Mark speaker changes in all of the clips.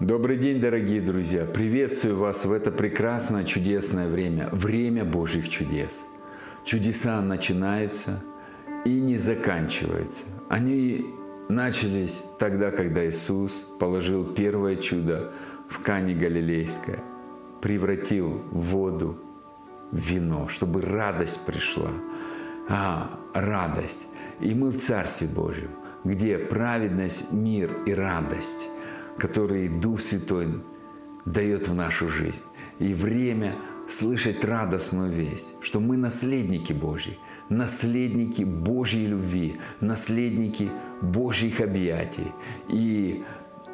Speaker 1: Добрый день, дорогие друзья! Приветствую вас в это прекрасное, чудесное время, время Божьих чудес. Чудеса начинаются и не заканчиваются. Они начались тогда, когда Иисус положил первое чудо в Кане Галилейское, превратил воду в вино, чтобы радость пришла. А, радость. И мы в Царстве Божьем, где праведность, мир и радость который Дух Святой дает в нашу жизнь. И время слышать радостную весть, что мы наследники Божьи, наследники Божьей любви, наследники Божьих объятий. И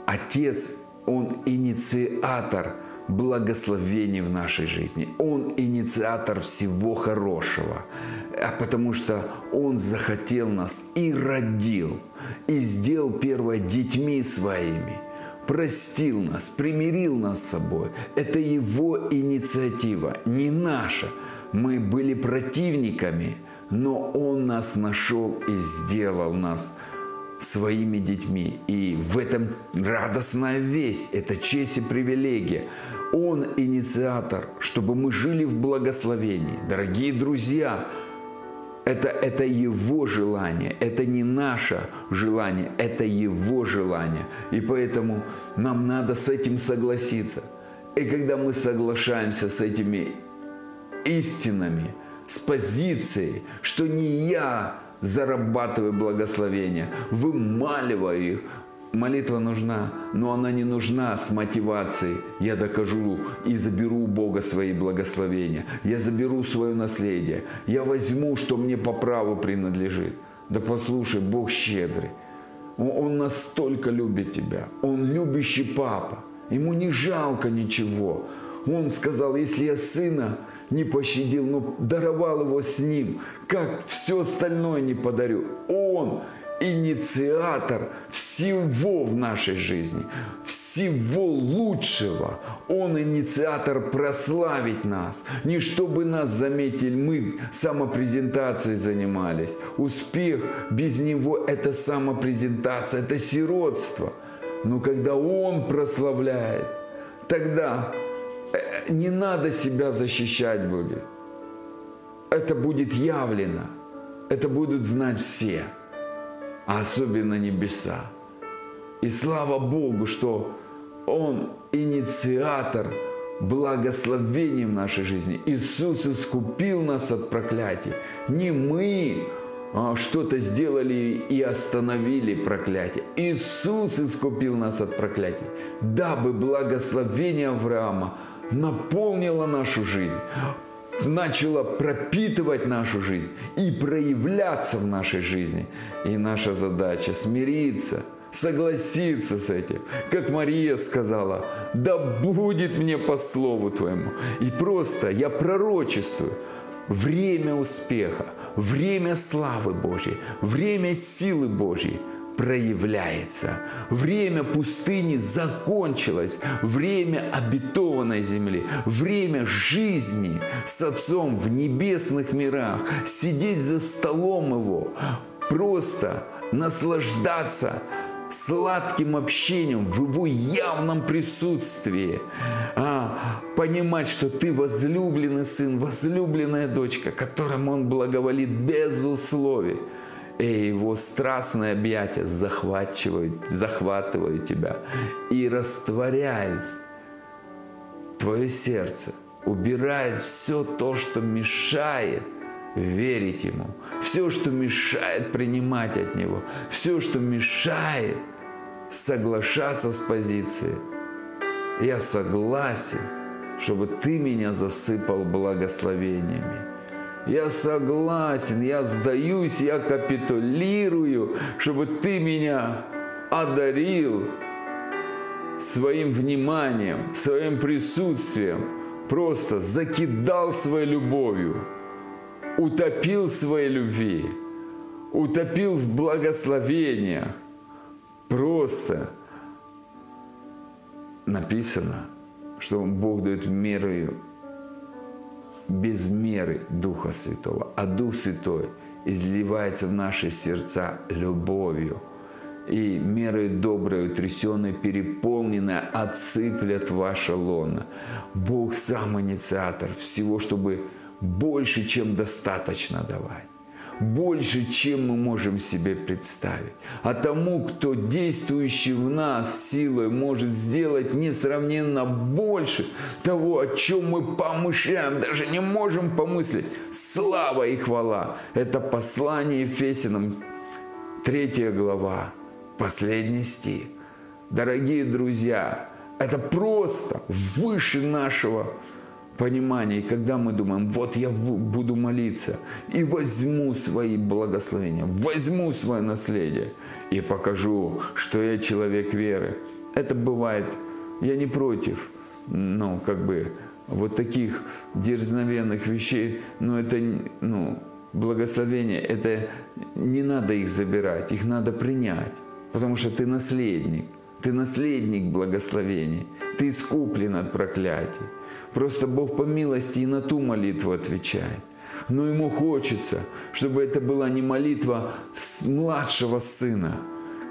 Speaker 1: Отец, Он инициатор благословений в нашей жизни. Он инициатор всего хорошего, а потому что Он захотел нас и родил, и сделал первое детьми своими – простил нас, примирил нас с собой. Это Его инициатива, не наша. Мы были противниками, но Он нас нашел и сделал нас своими детьми. И в этом радостная весть, это честь и привилегия. Он инициатор, чтобы мы жили в благословении. Дорогие друзья, это, это Его желание, это не наше желание, это Его желание. И поэтому нам надо с этим согласиться. И когда мы соглашаемся с этими истинами, с позицией, что не я зарабатываю благословение, вымаливаю их, Молитва нужна, но она не нужна с мотивацией. Я докажу и заберу у Бога свои благословения. Я заберу свое наследие. Я возьму, что мне по праву принадлежит. Да послушай, Бог щедрый. Он настолько любит тебя. Он любящий папа. Ему не жалко ничего. Он сказал, если я сына не пощадил, но даровал его с ним, как все остальное не подарю. Он инициатор всего в нашей жизни, всего лучшего. Он инициатор прославить нас. Не чтобы нас заметили, мы самопрезентацией занимались. Успех без него – это самопрезентация, это сиротство. Но когда Он прославляет, тогда э, не надо себя защищать будет. Это будет явлено. Это будут знать все а особенно небеса. И слава Богу, что Он инициатор благословений в нашей жизни. Иисус искупил нас от проклятий. Не мы а, что-то сделали и остановили проклятие. Иисус искупил нас от проклятий, дабы благословение Авраама наполнило нашу жизнь начало пропитывать нашу жизнь и проявляться в нашей жизни. И наша задача смириться, согласиться с этим. Как Мария сказала, да будет мне по слову твоему. И просто я пророчествую, время успеха, время славы Божьей, время силы Божьей – проявляется. Время пустыни закончилось. Время обетованной земли. Время жизни с Отцом в небесных мирах. Сидеть за столом Его. Просто наслаждаться сладким общением в его явном присутствии. А, понимать, что ты возлюбленный сын, возлюбленная дочка, которому он благоволит без условий и его страстные объятия захватывают, захватывают тебя и растворяют твое сердце, убирает все то, что мешает верить Ему, все, что мешает принимать от Него, все, что мешает соглашаться с позицией. Я согласен, чтобы Ты меня засыпал благословениями. Я согласен, я сдаюсь, я капитулирую, чтобы ты меня одарил своим вниманием, своим присутствием, просто закидал своей любовью, утопил своей любви, утопил в благословениях. Просто написано, что Бог дает мерою без меры Духа Святого, а Дух Святой изливается в наши сердца любовью. и мерой доброй, утрясенной, переполненной, отсыплет ваше лоно. Бог сам инициатор всего, чтобы больше, чем достаточно давать больше, чем мы можем себе представить. А тому, кто действующий в нас силой может сделать несравненно больше того, о чем мы помышляем, даже не можем помыслить. Слава и хвала. Это послание Ефесиным, третья глава, последний стих. Дорогие друзья, это просто выше нашего понимание, и когда мы думаем, вот я буду молиться и возьму свои благословения, возьму свое наследие и покажу, что я человек веры. Это бывает, я не против, ну, как бы, вот таких дерзновенных вещей, но это, ну, благословение, это не надо их забирать, их надо принять, потому что ты наследник, ты наследник благословений, ты искуплен от проклятий. Просто Бог по милости и на ту молитву отвечает. Но ему хочется, чтобы это была не молитва младшего сына,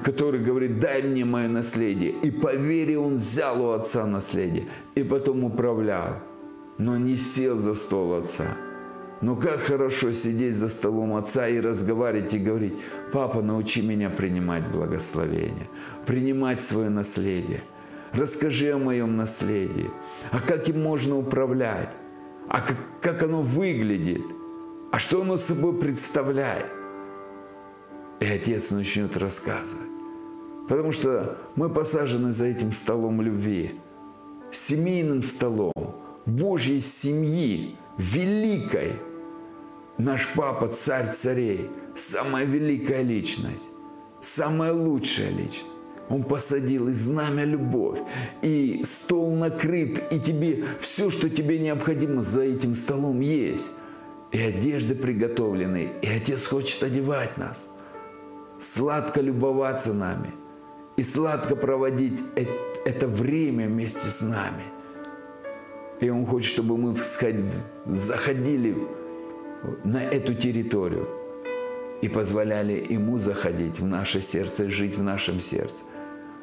Speaker 1: который говорит, дай мне мое наследие. И по вере он взял у отца наследие и потом управлял, но не сел за стол отца. Но как хорошо сидеть за столом отца и разговаривать и говорить, папа, научи меня принимать благословение, принимать свое наследие. Расскажи о моем наследии. А как им можно управлять? А как, как оно выглядит? А что оно собой представляет? И отец начнет рассказывать. Потому что мы посажены за этим столом любви, семейным столом, Божьей семьи, великой. Наш папа, царь царей, самая великая личность, самая лучшая личность. Он посадил и знамя любовь, и стол накрыт, и тебе все, что тебе необходимо за этим столом есть. И одежды приготовлены, и Отец хочет одевать нас, сладко любоваться нами и сладко проводить это время вместе с нами. И Он хочет, чтобы мы заходили на эту территорию и позволяли Ему заходить в наше сердце, жить в нашем сердце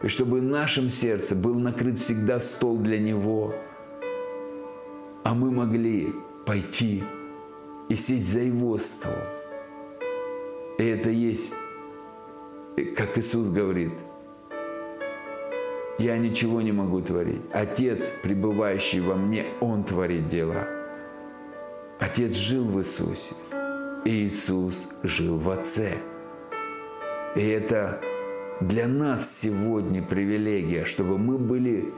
Speaker 1: и чтобы в нашем сердце был накрыт всегда стол для Него, а мы могли пойти и сесть за Его стол. И это есть, как Иисус говорит, я ничего не могу творить. Отец, пребывающий во мне, Он творит дела. Отец жил в Иисусе, и Иисус жил в Отце. И это для нас сегодня привилегия, чтобы мы были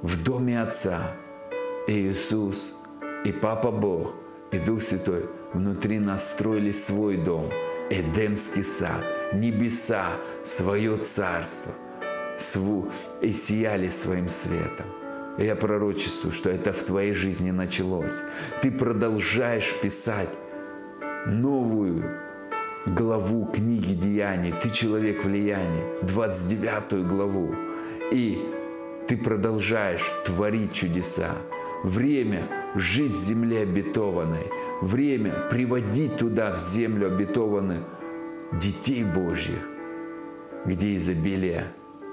Speaker 1: в доме Отца. И Иисус, и Папа Бог, и Дух Святой внутри нас строили свой дом, Эдемский сад, небеса, свое царство, и сияли своим светом. И я пророчествую, что это в твоей жизни началось. Ты продолжаешь писать новую главу книги Деяний, ты человек влияния, 29 главу, и ты продолжаешь творить чудеса. Время жить в земле обетованной, время приводить туда, в землю обетованную, детей Божьих, где изобилие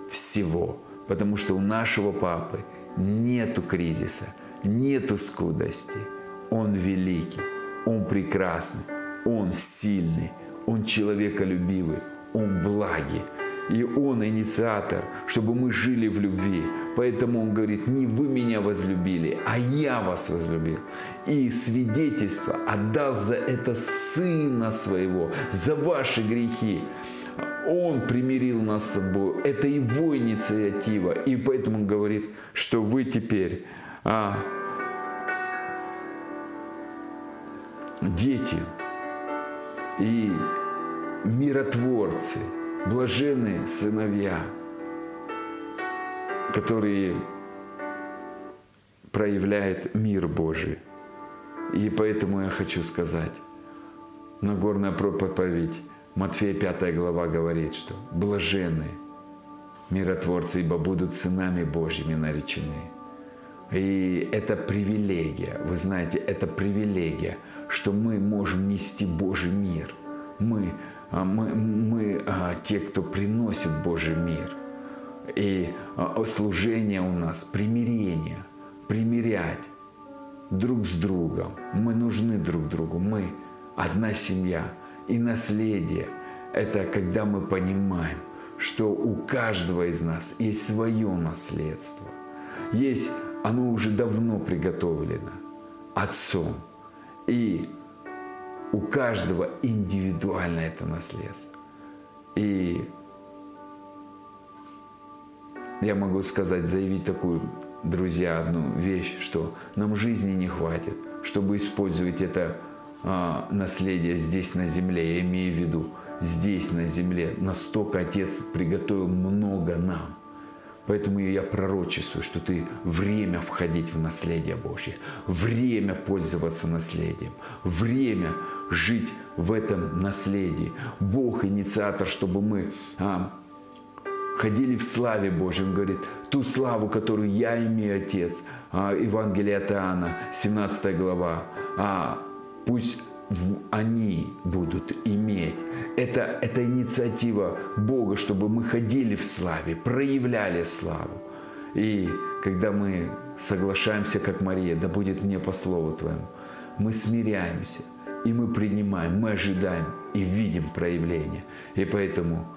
Speaker 1: всего. Потому что у нашего папы нету кризиса, нету скудости. Он великий, он прекрасный, он сильный, он человеколюбивый, Он благий. И Он инициатор, чтобы мы жили в любви. Поэтому Он говорит, не вы меня возлюбили, а я вас возлюбил. И свидетельство отдал за это Сына Своего, за ваши грехи. Он примирил нас с собой. Это Его инициатива. И поэтому Он говорит, что вы теперь а, дети и миротворцы, блаженные сыновья, которые проявляют мир Божий. И поэтому я хочу сказать, Нагорная проповедь, Матфея 5 глава говорит, что блаженные миротворцы, ибо будут сынами Божьими наречены. И это привилегия, вы знаете, это привилегия, что мы можем нести Божий мир. Мы а, мы, мы а, те, кто приносит Божий мир. И а, служение у нас примирение, примирять друг с другом. Мы нужны друг другу, мы одна семья. И наследие – это когда мы понимаем, что у каждого из нас есть свое наследство. Есть, оно уже давно приготовлено Отцом. И у каждого индивидуально это наследство. И я могу сказать, заявить такую, друзья, одну вещь, что нам жизни не хватит, чтобы использовать это а, наследие здесь на земле. Я имею в виду, здесь на земле настолько Отец приготовил много нам – Поэтому я пророчествую, что ты время входить в наследие Божье, время пользоваться наследием, время жить в этом наследии. Бог инициатор, чтобы мы а, ходили в славе Божьей. Он говорит, ту славу, которую я имею, Отец. А, Евангелие от Иоанна, 17 глава. А, пусть они будут иметь. Это, это инициатива Бога, чтобы мы ходили в славе, проявляли славу. И когда мы соглашаемся, как Мария, да будет мне по слову Твоему, мы смиряемся, и мы принимаем, мы ожидаем и видим проявление. И поэтому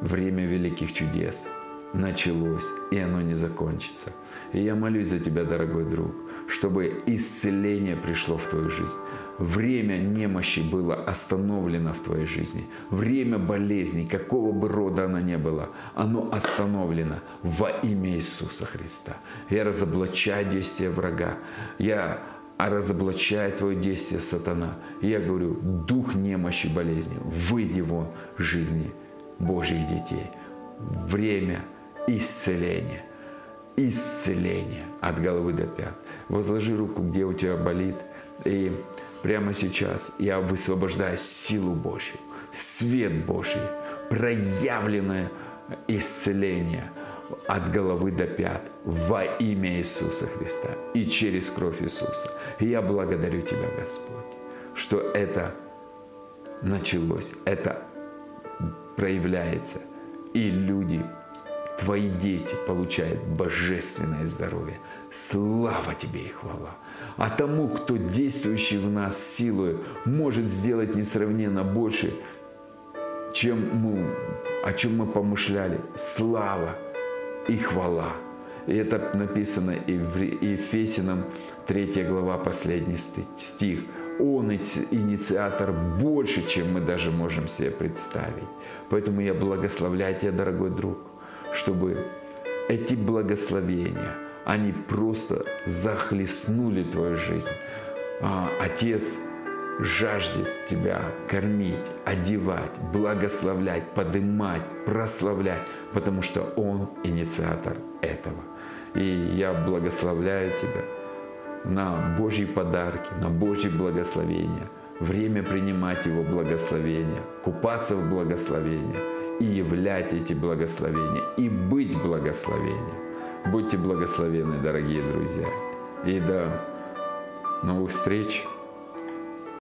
Speaker 1: время великих чудес началось, и оно не закончится. И я молюсь за тебя, дорогой друг, чтобы исцеление пришло в твою жизнь Время немощи было остановлено в твоей жизни. Время болезней, какого бы рода она ни была, оно остановлено во имя Иисуса Христа. Я разоблачаю действия врага. Я разоблачаю твое действие сатана. я говорю, дух немощи болезни, выйди вон жизни Божьих детей. Время исцеления. Исцеление от головы до пят. Возложи руку, где у тебя болит, и прямо сейчас я высвобождаю силу Божью, свет Божий, проявленное исцеление от головы до пят во имя Иисуса Христа и через кровь Иисуса. И я благодарю Тебя, Господь, что это началось, это проявляется, и люди Твои дети получают божественное здоровье. Слава Тебе и хвала. А тому, кто действующий в нас силой, может сделать несравненно больше, чем мы, о чем мы помышляли. Слава и хвала. И это написано и в Ефесином 3 глава, последний стих. Он инициатор больше, чем мы даже можем себе представить. Поэтому я благословляю тебя, дорогой друг чтобы эти благословения, они просто захлестнули твою жизнь. А, Отец жаждет тебя кормить, одевать, благословлять, подымать, прославлять, потому что Он инициатор этого. И я благословляю тебя на Божьи подарки, на Божьи благословения, время принимать Его благословения, купаться в благословениях, и являть эти благословения, и быть благословением. Будьте благословенны, дорогие друзья. И до новых встреч!